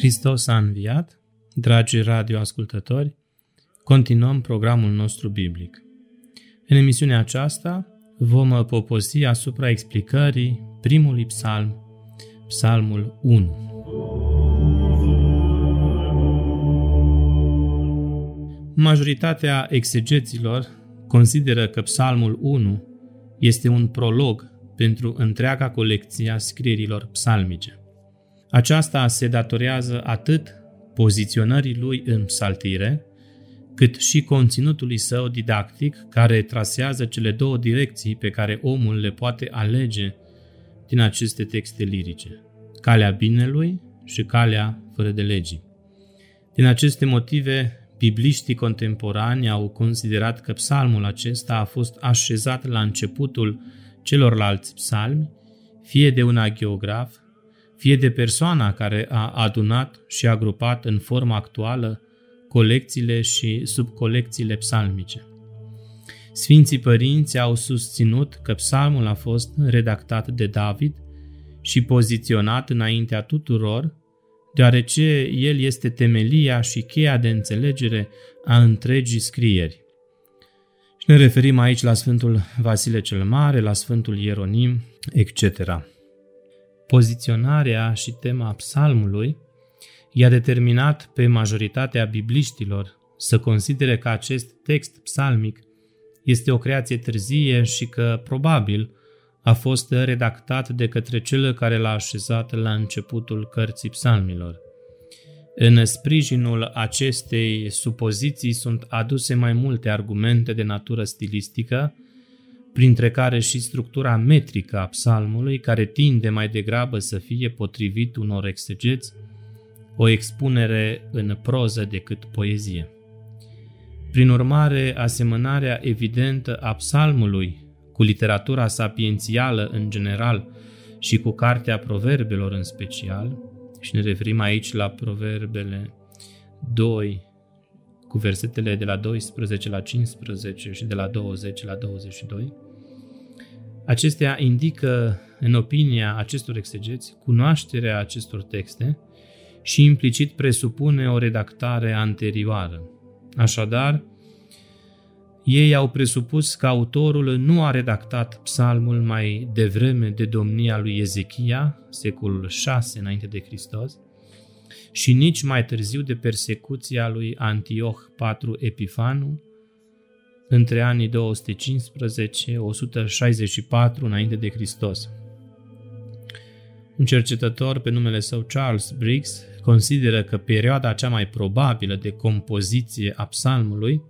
Hristos a înviat, dragi radioascultători, continuăm programul nostru biblic. În emisiunea aceasta vom poposi asupra explicării primului psalm, psalmul 1. Majoritatea exegeților consideră că psalmul 1 este un prolog pentru întreaga colecție a scrierilor psalmice. Aceasta se datorează atât poziționării lui în psaltire, cât și conținutului său didactic care trasează cele două direcții pe care omul le poate alege din aceste texte lirice, calea binelui și calea fără de legii. Din aceste motive, bibliștii contemporani au considerat că psalmul acesta a fost așezat la începutul celorlalți psalmi, fie de un agiograf, fie de persoana care a adunat și a grupat în forma actuală colecțiile și subcolecțiile psalmice. Sfinții părinți au susținut că psalmul a fost redactat de David și poziționat înaintea tuturor, deoarece el este temelia și cheia de înțelegere a întregii scrieri. Și ne referim aici la Sfântul Vasile cel Mare, la Sfântul Ieronim, etc. Poziționarea și tema psalmului i-a determinat pe majoritatea bibliștilor să considere că acest text psalmic este o creație târzie și că, probabil, a fost redactat de către cel care l-a așezat la începutul cărții psalmilor. În sprijinul acestei supoziții sunt aduse mai multe argumente de natură stilistică, printre care și structura metrică a psalmului, care tinde mai degrabă să fie potrivit unor exegeți, o expunere în proză decât poezie. Prin urmare, asemănarea evidentă a psalmului cu literatura sapiențială în general și cu cartea proverbelor în special, și ne referim aici la proverbele 2, cu versetele de la 12 la 15 și de la 20 la 22, acestea indică, în opinia acestor exegeți, cunoașterea acestor texte și implicit presupune o redactare anterioară. Așadar, ei au presupus că autorul nu a redactat psalmul mai devreme de domnia lui Ezechia, secolul 6 înainte de Hristos, și nici mai târziu de persecuția lui Antioch IV Epifanu, între anii 215-164 înainte de Hristos. Un cercetător pe numele său Charles Briggs consideră că perioada cea mai probabilă de compoziție a psalmului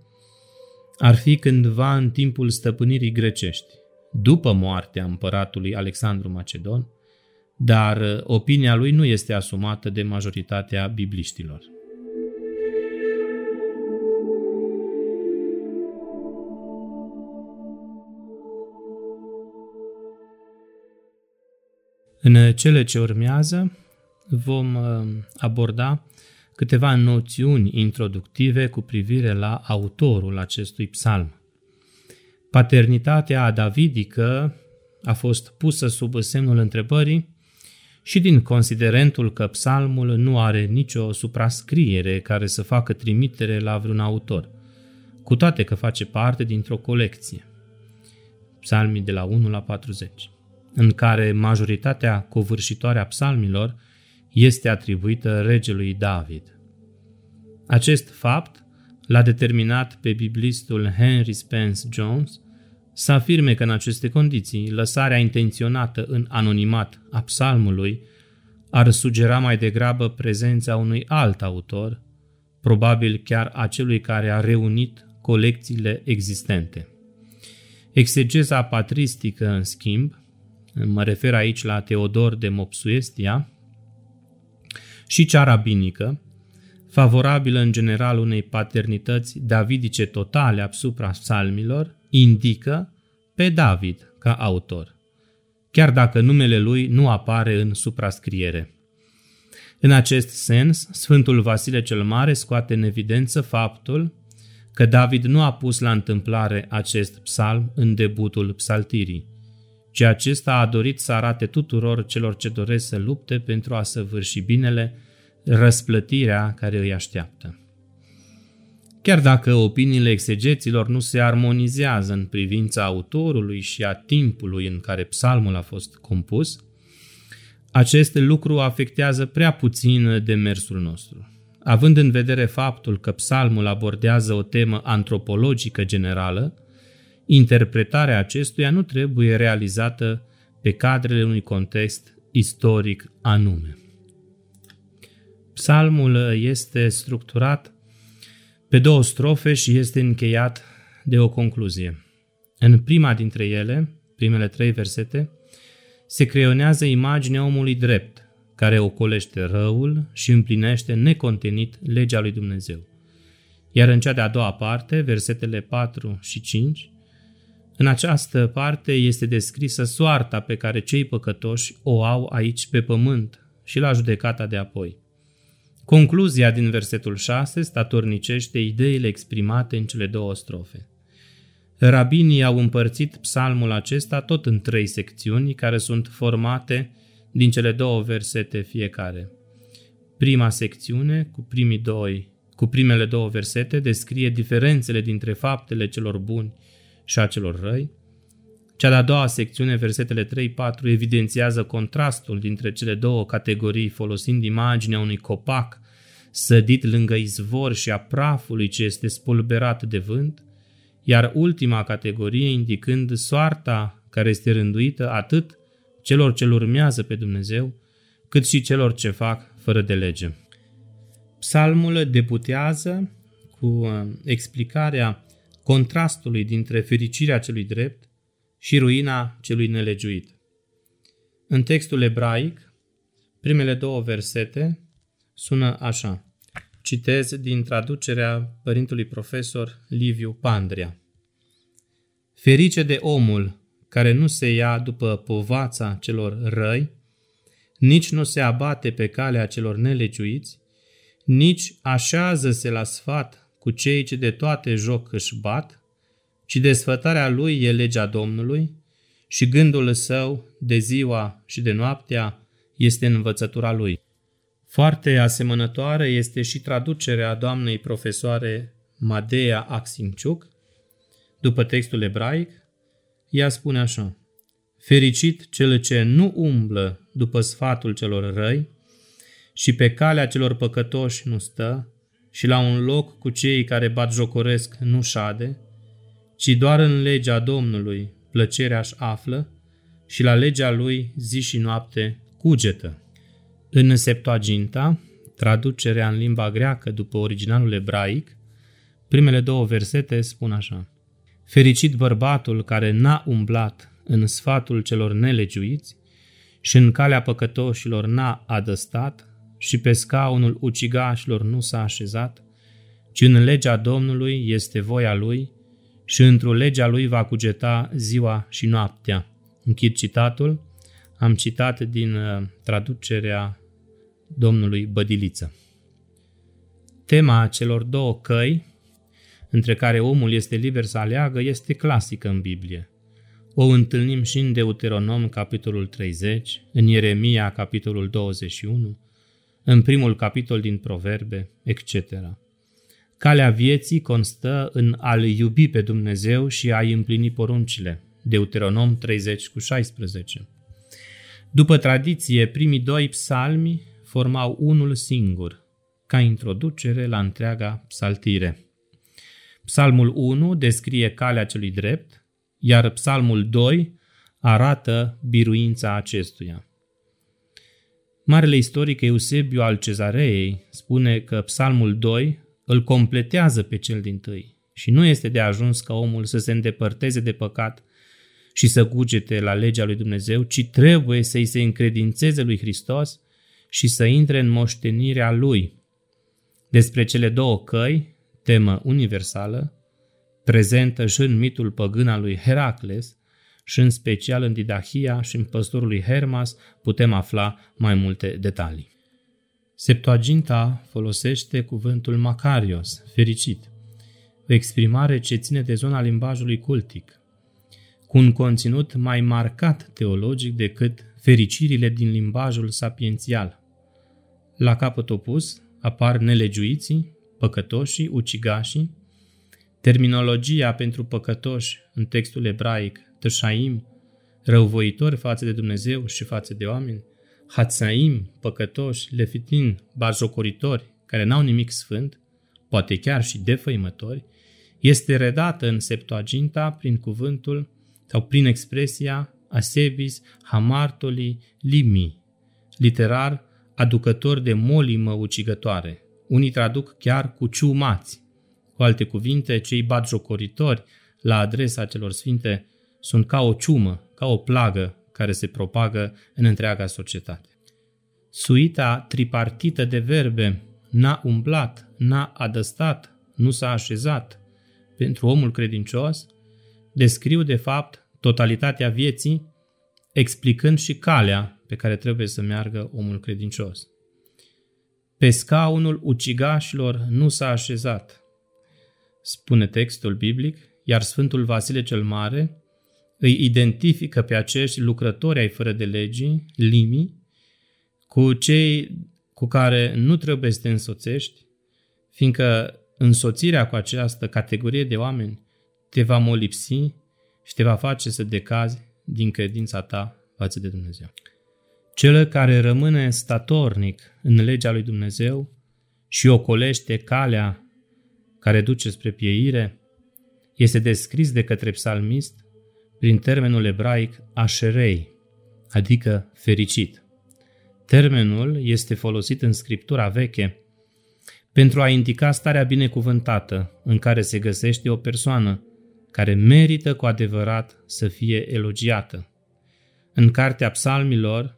ar fi cândva în timpul stăpânirii grecești, după moartea împăratului Alexandru Macedon, dar opinia lui nu este asumată de majoritatea bibliștilor. În cele ce urmează vom uh, aborda câteva noțiuni introductive cu privire la autorul acestui psalm. Paternitatea davidică a fost pusă sub semnul întrebării și din considerentul că psalmul nu are nicio suprascriere care să facă trimitere la vreun autor, cu toate că face parte dintr-o colecție. Psalmii de la 1 la 40 în care majoritatea covârșitoare a psalmilor este atribuită regelui David. Acest fapt l-a determinat pe biblistul Henry Spence Jones să afirme că în aceste condiții lăsarea intenționată în anonimat a psalmului ar sugera mai degrabă prezența unui alt autor, probabil chiar acelui care a reunit colecțiile existente. Exegeza patristică, în schimb, mă refer aici la Teodor de Mopsuestia, și cea rabinică, favorabilă în general unei paternități davidice totale asupra psalmilor, indică pe David ca autor, chiar dacă numele lui nu apare în suprascriere. În acest sens, Sfântul Vasile cel Mare scoate în evidență faptul că David nu a pus la întâmplare acest psalm în debutul psaltirii, ci acesta a dorit să arate tuturor celor ce doresc să lupte pentru a săvârși binele răsplătirea care îi așteaptă. Chiar dacă opiniile exegeților nu se armonizează în privința autorului și a timpului în care psalmul a fost compus, acest lucru afectează prea puțin demersul nostru. Având în vedere faptul că psalmul abordează o temă antropologică generală, interpretarea acestuia nu trebuie realizată pe cadrele unui context istoric anume. Psalmul este structurat pe două strofe și este încheiat de o concluzie. În prima dintre ele, primele trei versete, se creionează imaginea omului drept, care ocolește răul și împlinește necontenit legea lui Dumnezeu. Iar în cea de-a doua parte, versetele 4 și 5, în această parte este descrisă soarta pe care cei păcătoși o au aici pe pământ și la judecata de apoi. Concluzia din versetul 6 statornicește ideile exprimate în cele două strofe. Rabinii au împărțit psalmul acesta tot în trei secțiuni care sunt formate din cele două versete fiecare. Prima secțiune, cu, primii doi, cu primele două versete, descrie diferențele dintre faptele celor buni și a celor răi. Cea de-a doua secțiune, versetele 3-4, evidențiază contrastul dintre cele două categorii folosind imaginea unui copac sădit lângă izvor și a prafului ce este spulberat de vânt, iar ultima categorie indicând soarta care este rânduită atât celor ce urmează pe Dumnezeu, cât și celor ce fac fără de lege. Psalmul deputează cu uh, explicarea contrastului dintre fericirea celui drept și ruina celui nelegiuit. În textul ebraic, primele două versete sună așa. Citez din traducerea părintului profesor Liviu Pandria. Ferice de omul care nu se ia după povața celor răi, nici nu se abate pe calea celor nelegiuiți, nici așează-se la sfat cu cei ce de toate joc își bat, ci desfătarea lui e legea Domnului și gândul său de ziua și de noaptea este învățătura lui. Foarte asemănătoare este și traducerea doamnei profesoare Madea Aximciuc, după textul ebraic, ea spune așa, Fericit cel ce nu umblă după sfatul celor răi și pe calea celor păcătoși nu stă și la un loc cu cei care bat jocoresc nu șade, ci doar în legea Domnului plăcerea își află și la legea lui zi și noapte cugetă. În Septuaginta, traducerea în limba greacă după originalul ebraic, primele două versete spun așa. Fericit bărbatul care n-a umblat în sfatul celor nelegiuiți și în calea păcătoșilor n-a adăstat și pe scaunul ucigașilor nu s-a așezat, ci în legea Domnului este voia lui și într-o legea lui va cugeta ziua și noaptea. Închid citatul. Am citat din uh, traducerea domnului Bădiliță. Tema celor două căi, între care omul este liber să aleagă, este clasică în Biblie. O întâlnim și în Deuteronom, capitolul 30, în Ieremia, capitolul 21, în primul capitol din Proverbe, etc. Calea vieții constă în a-L iubi pe Dumnezeu și a-i împlini poruncile. Deuteronom 30 cu 16. După tradiție, primii doi psalmi formau unul singur, ca introducere la întreaga psaltire. Psalmul 1 descrie calea celui drept, iar psalmul 2 arată biruința acestuia. Marele istoric Eusebiu al Cezareei spune că psalmul 2 îl completează pe cel din tâi și nu este de ajuns ca omul să se îndepărteze de păcat și să cugete la legea lui Dumnezeu, ci trebuie să-i se încredințeze lui Hristos și să intre în moștenirea lui. Despre cele două căi, temă universală, prezentă și în mitul păgân al lui Heracles și în special în Didahia și în păstorul lui Hermas putem afla mai multe detalii. Septuaginta folosește cuvântul Macarios, fericit, o exprimare ce ține de zona limbajului cultic, cu un conținut mai marcat teologic decât fericirile din limbajul sapiențial. la capăt opus apar nelegiuiții, păcătoșii, ucigașii, terminologia pentru păcătoși în textul ebraic, tășaim, răuvoitori față de Dumnezeu și față de oameni, hatsaim, păcătoși, lefitin, bajocoritori, care n-au nimic sfânt, poate chiar și defăimători, este redată în Septuaginta prin cuvântul sau prin expresia asebis hamartoli limi, literar aducător de molimă ucigătoare. Unii traduc chiar cu ciumați. Cu alte cuvinte, cei batjocoritori la adresa celor sfinte sunt ca o ciumă, ca o plagă care se propagă în întreaga societate. Suita tripartită de verbe n-a umblat, n-a adăstat, nu s-a așezat pentru omul credincios, descriu de fapt totalitatea vieții, explicând și calea pe care trebuie să meargă omul credincios. Pe scaunul ucigașilor nu s-a așezat, spune textul biblic, iar Sfântul Vasile cel Mare îi identifică pe acești lucrători ai fără de legii, limii, cu cei cu care nu trebuie să te însoțești, fiindcă însoțirea cu această categorie de oameni te va molipsi și te va face să decazi din credința ta față de Dumnezeu. Cel care rămâne statornic în legea lui Dumnezeu și ocolește calea care duce spre pieire, este descris de către psalmist prin termenul ebraic așerei, adică fericit. Termenul este folosit în scriptura veche pentru a indica starea binecuvântată în care se găsește o persoană care merită cu adevărat să fie elogiată. În Cartea Psalmilor,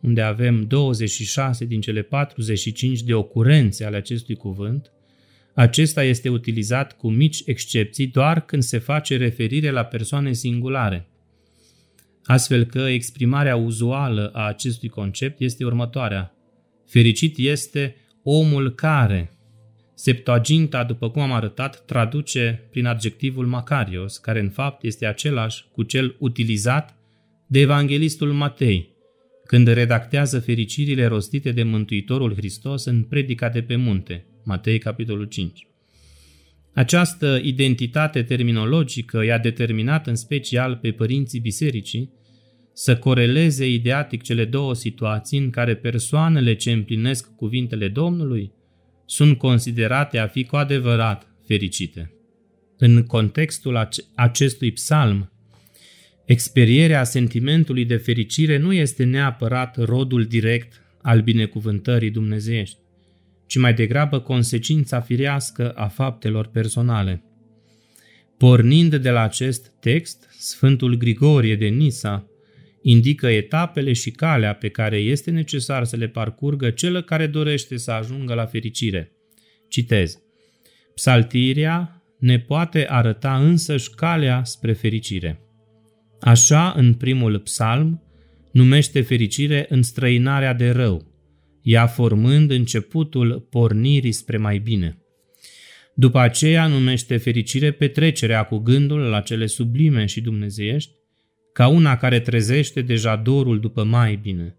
unde avem 26 din cele 45 de ocurențe ale acestui cuvânt, acesta este utilizat cu mici excepții doar când se face referire la persoane singulare. Astfel că exprimarea uzuală a acestui concept este următoarea. Fericit este omul care. Septuaginta, după cum am arătat, traduce prin adjectivul Macarios, care în fapt este același cu cel utilizat de evanghelistul Matei, când redactează fericirile rostite de Mântuitorul Hristos în predica de pe munte, Matei capitolul 5. Această identitate terminologică i-a determinat în special pe părinții bisericii să coreleze ideatic cele două situații în care persoanele ce împlinesc cuvintele Domnului sunt considerate a fi cu adevărat fericite. În contextul acestui psalm, experierea sentimentului de fericire nu este neapărat rodul direct al binecuvântării dumnezeiești, ci mai degrabă consecința firească a faptelor personale. Pornind de la acest text, Sfântul Grigorie de Nisa indică etapele și calea pe care este necesar să le parcurgă cel care dorește să ajungă la fericire. Citez. Psaltirea ne poate arăta însăși calea spre fericire. Așa, în primul psalm, numește fericire înstrăinarea de rău, ea formând începutul pornirii spre mai bine. După aceea numește fericire petrecerea cu gândul la cele sublime și dumnezeiești, ca una care trezește deja dorul după mai bine.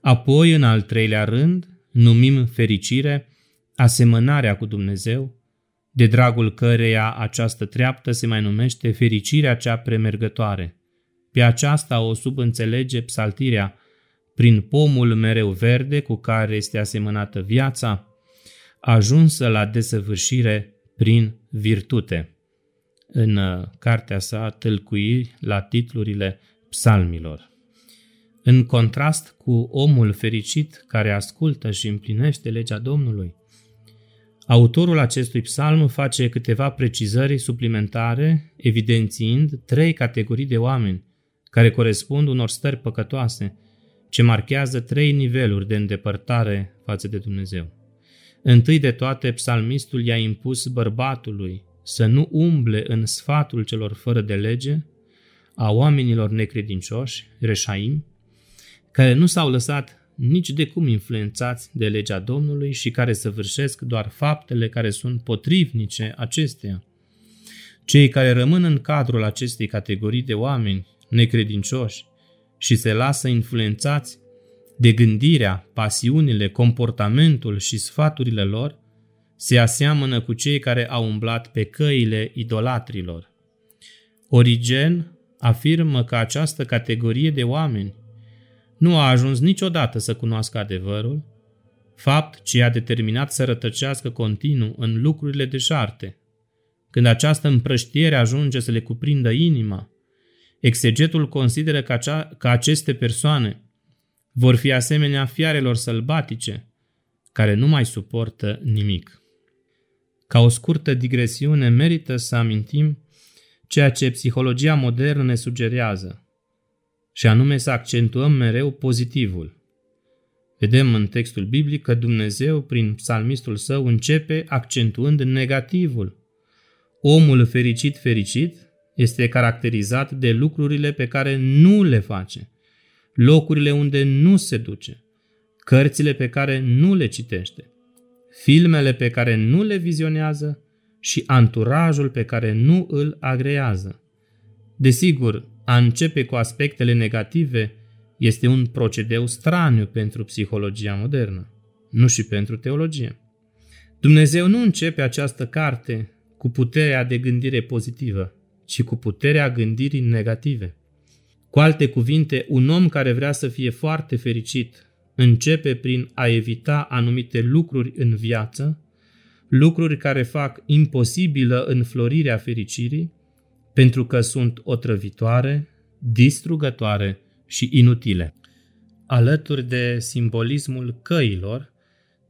Apoi, în al treilea rând, numim fericire asemănarea cu Dumnezeu, de dragul căreia această treaptă se mai numește fericirea cea premergătoare. Pe aceasta o subînțelege psaltirea prin pomul mereu verde cu care este asemănată viața, ajunsă la desăvârșire prin virtute în uh, cartea sa tâlcuiri la titlurile psalmilor. În contrast cu omul fericit care ascultă și împlinește legea Domnului, autorul acestui psalm face câteva precizări suplimentare, evidențiind trei categorii de oameni care corespund unor stări păcătoase, ce marchează trei niveluri de îndepărtare față de Dumnezeu. Întâi de toate, psalmistul i-a impus bărbatului să nu umble în sfatul celor fără de lege, a oamenilor necredincioși, reșaim, care nu s-au lăsat nici de cum influențați de legea Domnului și care săvârșesc doar faptele care sunt potrivnice acesteia. Cei care rămân în cadrul acestei categorii de oameni necredincioși și se lasă influențați de gândirea, pasiunile, comportamentul și sfaturile lor, se aseamănă cu cei care au umblat pe căile idolatrilor. Origen afirmă că această categorie de oameni nu a ajuns niciodată să cunoască adevărul, fapt ce a determinat să rătăcească continuu în lucrurile deșarte. Când această împrăștiere ajunge să le cuprindă inima, exegetul consideră că, acea, că aceste persoane vor fi asemenea fiarelor sălbatice, care nu mai suportă nimic. Ca o scurtă digresiune merită să amintim ceea ce psihologia modernă ne sugerează, și anume să accentuăm mereu pozitivul. Vedem în textul biblic că Dumnezeu, prin psalmistul său, începe accentuând negativul. Omul fericit fericit este caracterizat de lucrurile pe care nu le face, locurile unde nu se duce, cărțile pe care nu le citește, filmele pe care nu le vizionează și anturajul pe care nu îl agrează. Desigur, a începe cu aspectele negative este un procedeu straniu pentru psihologia modernă, nu și pentru teologie. Dumnezeu nu începe această carte cu puterea de gândire pozitivă, ci cu puterea gândirii negative. Cu alte cuvinte, un om care vrea să fie foarte fericit începe prin a evita anumite lucruri în viață, lucruri care fac imposibilă înflorirea fericirii, pentru că sunt otrăvitoare, distrugătoare și inutile. Alături de simbolismul căilor,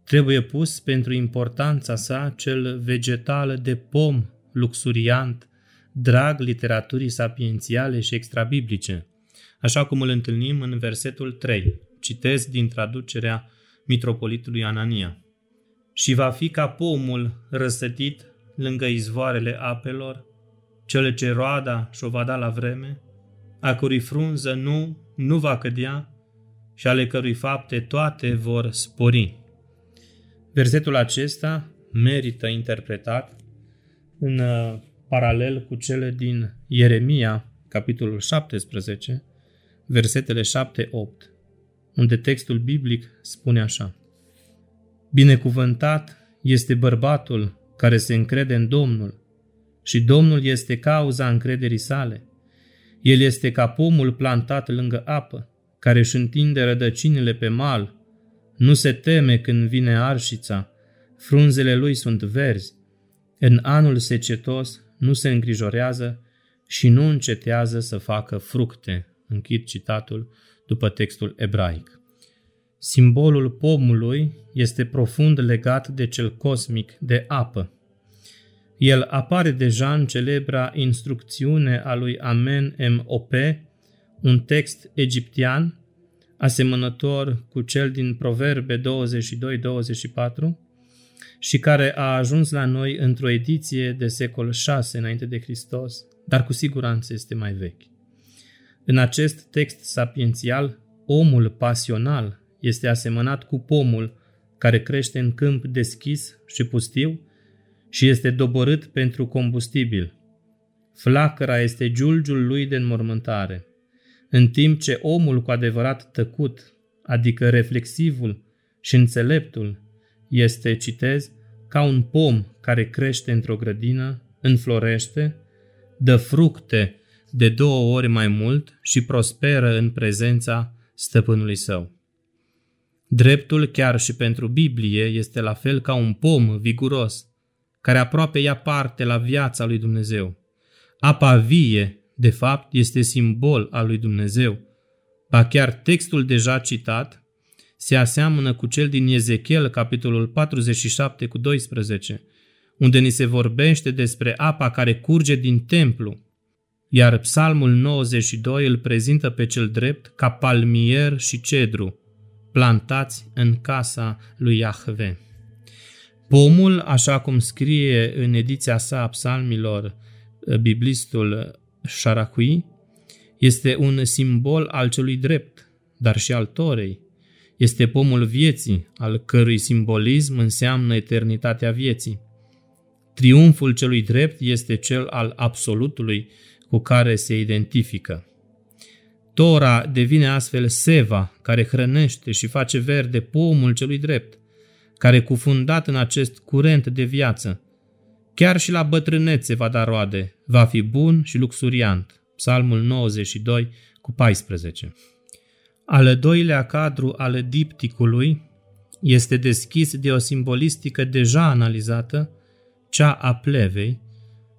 trebuie pus pentru importanța sa cel vegetal de pom luxuriant, drag literaturii sapiențiale și extrabiblice, așa cum îl întâlnim în versetul 3. Citez din traducerea mitropolitului Anania. Și va fi ca pomul răsătit lângă izvoarele apelor, cele ce roada și-o va da la vreme, a cărui frunză nu, nu va cădea și ale cărui fapte toate vor spori. Versetul acesta merită interpretat în uh, paralel cu cele din Ieremia, capitolul 17, versetele 7-8, unde textul biblic spune așa. Binecuvântat este bărbatul care se încrede în Domnul și Domnul este cauza încrederii sale. El este ca pomul plantat lângă apă, care își întinde rădăcinile pe mal, nu se teme când vine arșița, frunzele lui sunt verzi. În anul secetos nu se îngrijorează și nu încetează să facă fructe. Închid citatul după textul ebraic. Simbolul pomului este profund legat de cel cosmic, de apă. El apare deja în celebra instrucțiune a lui Amen M.O.P., un text egiptean asemănător cu cel din Proverbe 22-24 și care a ajuns la noi într-o ediție de secol 6 înainte de Hristos, dar cu siguranță este mai vechi. În acest text sapiențial, omul pasional este asemănat cu pomul care crește în câmp deschis și pustiu și este doborât pentru combustibil. Flacăra este giulgiul lui de înmormântare, în timp ce omul cu adevărat tăcut, adică reflexivul și înțeleptul, este, citez, ca un pom care crește într-o grădină, înflorește, dă fructe de două ori mai mult și prosperă în prezența stăpânului său. Dreptul chiar și pentru Biblie este la fel ca un pom viguros, care aproape ia parte la viața lui Dumnezeu. Apa vie, de fapt, este simbol al lui Dumnezeu. Ba chiar textul deja citat se aseamănă cu cel din Ezechiel, capitolul 47 cu 12, unde ni se vorbește despre apa care curge din templu, iar psalmul 92 îl prezintă pe cel drept ca palmier și cedru, plantați în casa lui Iahve. Pomul, așa cum scrie în ediția sa a psalmilor eh, biblistul Sharakui, este un simbol al celui drept, dar și al torei. Este pomul vieții, al cărui simbolism înseamnă eternitatea vieții. Triumful celui drept este cel al absolutului cu care se identifică. Tora devine astfel seva care hrănește și face verde pomul celui drept, care cufundat în acest curent de viață, chiar și la bătrânețe va da roade, va fi bun și luxuriant. Psalmul 92 cu 14. Al doilea cadru al dipticului este deschis de o simbolistică deja analizată, cea a plevei,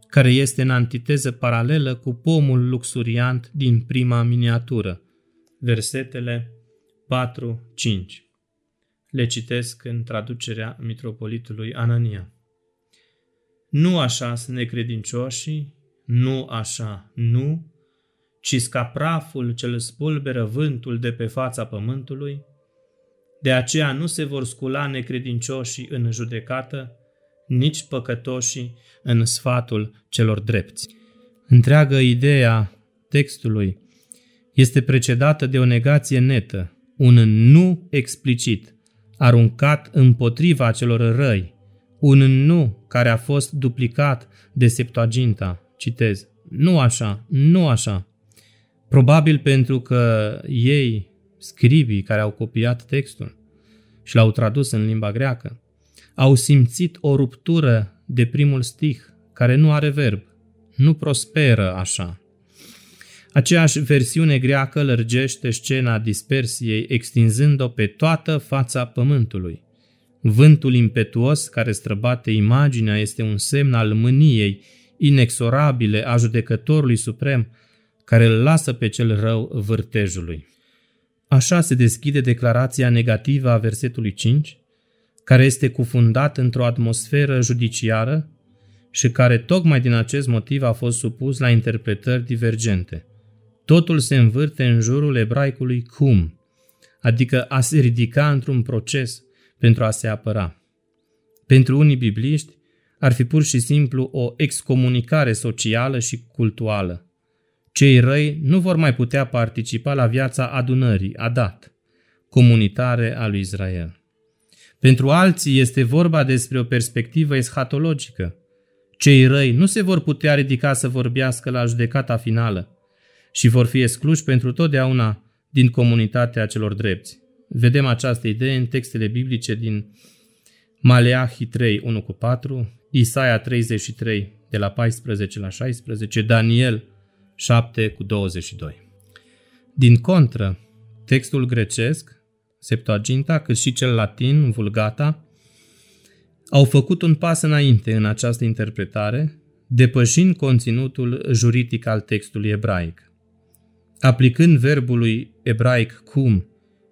care este în antiteză paralelă cu pomul luxuriant din prima miniatură, versetele 4-5. Le citesc în traducerea mitropolitului Anania. Nu așa sunt necredincioșii, nu așa, nu, ci ca praful ce îl spulberă vântul de pe fața pământului, de aceea nu se vor scula necredincioșii în judecată, nici păcătoșii în sfatul celor drepți. Întreagă ideea textului este precedată de o negație netă, un nu explicit, aruncat împotriva celor răi, un nu care a fost duplicat de Septuaginta. Citez. Nu așa, nu așa. Probabil pentru că ei, scribii care au copiat textul și l-au tradus în limba greacă, au simțit o ruptură de primul stih, care nu are verb, nu prosperă așa. Aceeași versiune greacă lărgește scena dispersiei, extinzând-o pe toată fața pământului. Vântul impetuos care străbate imaginea este un semn al mâniei inexorabile a judecătorului suprem, care îl lasă pe cel rău vârtejului. Așa se deschide declarația negativă a versetului 5, care este cufundat într-o atmosferă judiciară și care tocmai din acest motiv a fost supus la interpretări divergente. Totul se învârte în jurul ebraicului cum, adică a se ridica într-un proces pentru a se apăra. Pentru unii bibliști, ar fi pur și simplu o excomunicare socială și cultuală. Cei răi nu vor mai putea participa la viața adunării, adat, comunitare a lui Israel. Pentru alții este vorba despre o perspectivă eschatologică. Cei răi nu se vor putea ridica să vorbească la judecata finală și vor fi excluși pentru totdeauna din comunitatea celor drepți. Vedem această idee în textele biblice din Maleahi 3, 1 cu 4, Isaia 33, de la 14 la 16, Daniel 7 cu 22. Din contră, textul grecesc Septuaginta, cât și cel latin, Vulgata, au făcut un pas înainte în această interpretare, depășind conținutul juridic al textului ebraic. Aplicând verbului ebraic cum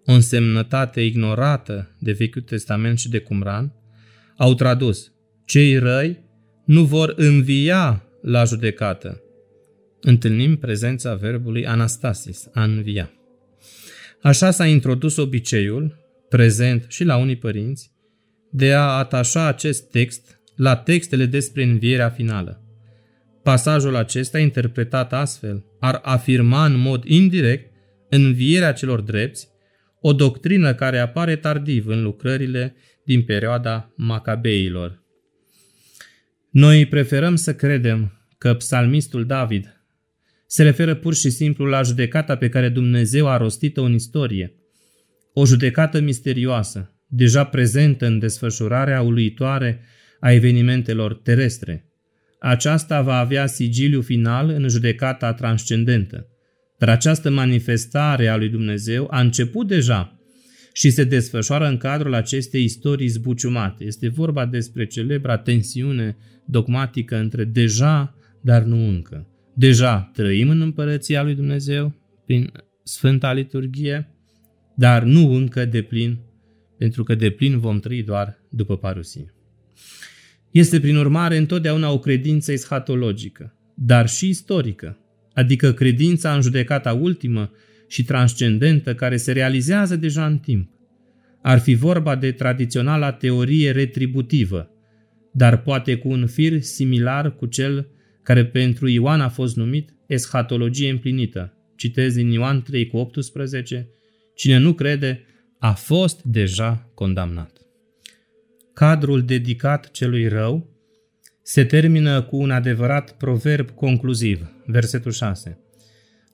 o însemnătate ignorată de Vechiul Testament și de Cumran, au tradus cei răi nu vor învia la judecată. Întâlnim prezența verbului anastasis, a învia. Așa s-a introdus obiceiul, prezent și la unii părinți, de a atașa acest text la textele despre învierea finală. Pasajul acesta, interpretat astfel, ar afirma în mod indirect învierea celor drepți, o doctrină care apare tardiv în lucrările din perioada Macabeilor. Noi preferăm să credem că psalmistul David se referă pur și simplu la judecata pe care Dumnezeu a rostit-o în istorie. O judecată misterioasă, deja prezentă în desfășurarea uluitoare a evenimentelor terestre. Aceasta va avea sigiliu final în judecata transcendentă. Dar această manifestare a lui Dumnezeu a început deja și se desfășoară în cadrul acestei istorii zbuciumate. Este vorba despre celebra tensiune dogmatică între deja, dar nu încă. Deja trăim în împărăția lui Dumnezeu prin Sfânta Liturghie, dar nu încă de plin, pentru că de plin vom trăi doar după parusie. Este prin urmare întotdeauna o credință eschatologică, dar și istorică, adică credința în judecata ultimă și transcendentă care se realizează deja în timp. Ar fi vorba de tradiționala teorie retributivă, dar poate cu un fir similar cu cel care pentru Ioan a fost numit eschatologie împlinită. Citez din Ioan 3 cu 18, cine nu crede a fost deja condamnat. Cadrul dedicat celui rău se termină cu un adevărat proverb concluziv, versetul 6.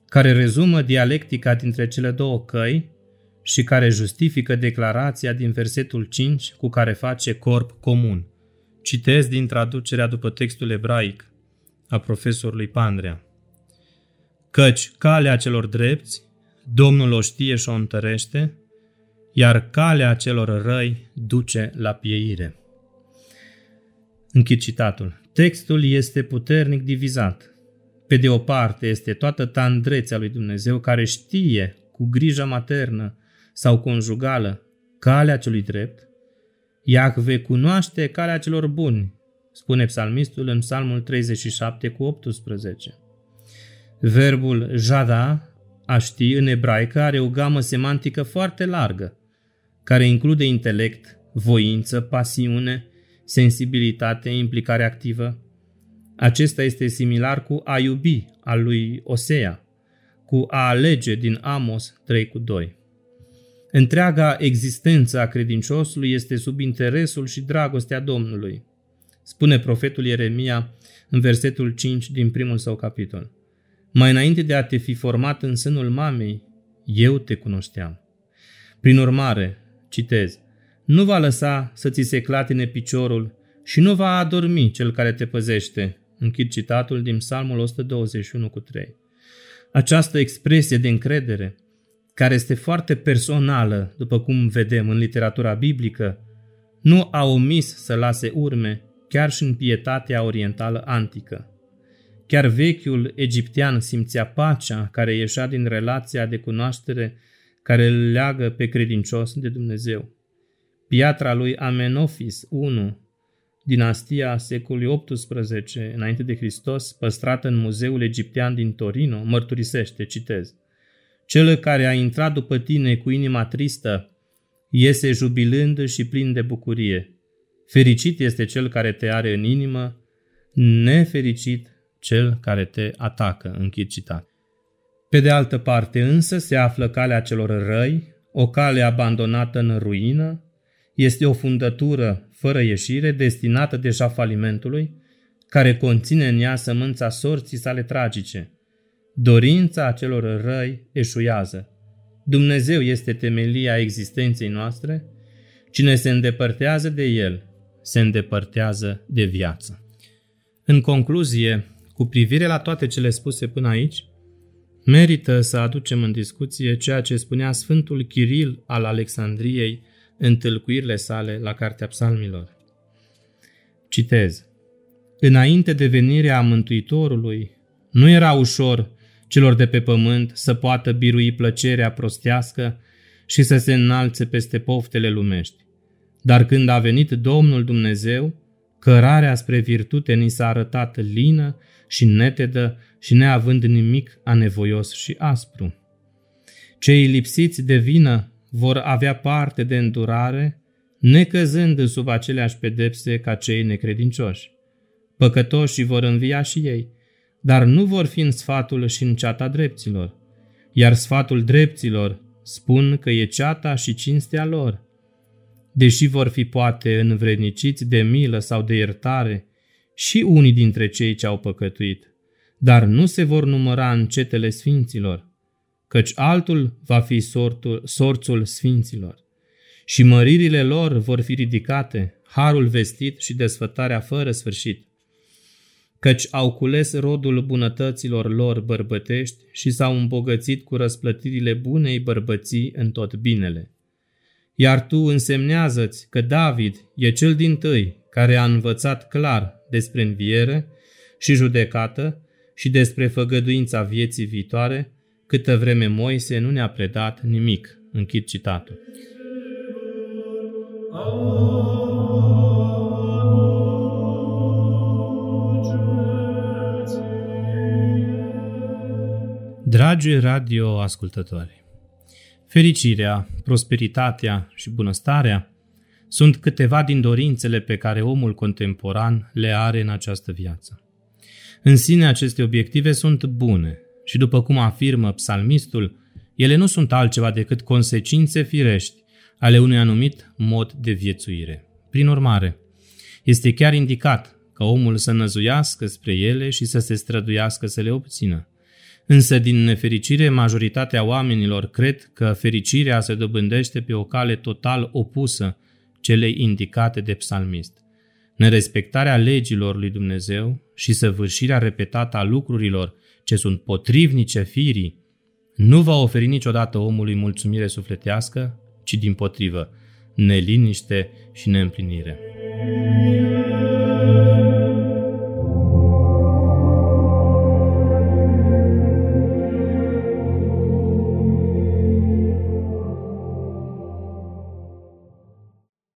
care rezumă dialectica dintre cele două căi și care justifică declarația din versetul 5 cu care face corp comun. Citez din traducerea după textul ebraic a profesorului Pandrea. Căci calea celor drepți, Domnul o știe și o întărește, iar calea celor răi duce la pieire. Închid citatul. Textul este puternic divizat. Pe de o parte este toată tandrețea lui Dumnezeu care știe cu grijă maternă sau conjugală calea celui drept. Iacve cunoaște calea celor buni, spune psalmistul în psalmul 37 cu 18. Verbul jada, a ști, în ebraică are o gamă semantică foarte largă, care include intelect, voință, pasiune, sensibilitate, implicare activă. Acesta este similar cu a iubi al lui Osea, cu a alege din Amos 3 cu 2. Întreaga existență a credinciosului este sub interesul și dragostea Domnului, spune profetul Ieremia în versetul 5 din primul său capitol. Mai înainte de a te fi format în sânul mamei, eu te cunoșteam. Prin urmare, citez, nu va lăsa să ți se clatine piciorul și nu va adormi cel care te păzește. Închid citatul din Psalmul 121 cu 3. Această expresie de încredere, care este foarte personală, după cum vedem în literatura biblică, nu a omis să lase urme chiar și în pietatea orientală antică. Chiar vechiul egiptean simțea pacea care ieșea din relația de cunoaștere care îl leagă pe credincios de Dumnezeu. Piatra lui Amenofis I, dinastia secolului XVIII înainte de Hristos, păstrată în muzeul egiptean din Torino, mărturisește, citez, Cel care a intrat după tine cu inima tristă, iese jubilând și plin de bucurie. Fericit este cel care te are în inimă, nefericit cel care te atacă. Închid citat. Pe de altă parte însă se află calea celor răi, o cale abandonată în ruină, este o fundătură fără ieșire destinată deja falimentului, care conține în ea sămânța sorții sale tragice. Dorința acelor răi eșuiază. Dumnezeu este temelia existenței noastre. Cine se îndepărtează de El, se îndepărtează de viață. În concluzie, cu privire la toate cele spuse până aici, merită să aducem în discuție ceea ce spunea Sfântul Chiril al Alexandriei în tâlcuirile sale la Cartea Psalmilor. Citez. Înainte de venirea Mântuitorului, nu era ușor celor de pe pământ să poată birui plăcerea prostească și să se înalțe peste poftele lumești. Dar când a venit Domnul Dumnezeu, cărarea spre virtute ni s-a arătat lină și netedă și neavând nimic anevoios și aspru. Cei lipsiți de vină vor avea parte de îndurare, necăzând sub aceleași pedepse ca cei necredincioși. Păcătoșii vor învia și ei, dar nu vor fi în sfatul și în ceata drepților, iar sfatul drepților spun că e ceata și cinstea lor. Deși vor fi poate învredniciți de milă sau de iertare, și unii dintre cei ce au păcătuit, dar nu se vor număra în cetele sfinților, căci altul va fi sortul, sorțul sfinților. Și măririle lor vor fi ridicate, harul vestit și desfătarea fără sfârșit. Căci au cules rodul bunătăților lor bărbătești și s-au îmbogățit cu răsplătirile bunei bărbății în tot binele. Iar tu însemnează-ți că David e cel din tâi care a învățat clar despre înviere și judecată și despre făgăduința vieții viitoare, câtă vreme Moise nu ne-a predat nimic. Închid citatul. Dragi radio ascultători, fericirea, prosperitatea și bunăstarea sunt câteva din dorințele pe care omul contemporan le are în această viață. În sine aceste obiective sunt bune și după cum afirmă psalmistul, ele nu sunt altceva decât consecințe firești ale unui anumit mod de viețuire. Prin urmare, este chiar indicat ca omul să năzuiască spre ele și să se străduiască să le obțină. Însă, din nefericire, majoritatea oamenilor cred că fericirea se dobândește pe o cale total opusă celei indicate de psalmist. Nerespectarea legilor lui Dumnezeu și săvârșirea repetată a lucrurilor ce sunt potrivnice firii nu va oferi niciodată omului mulțumire sufletească, ci din potrivă, neliniște și neîmplinire.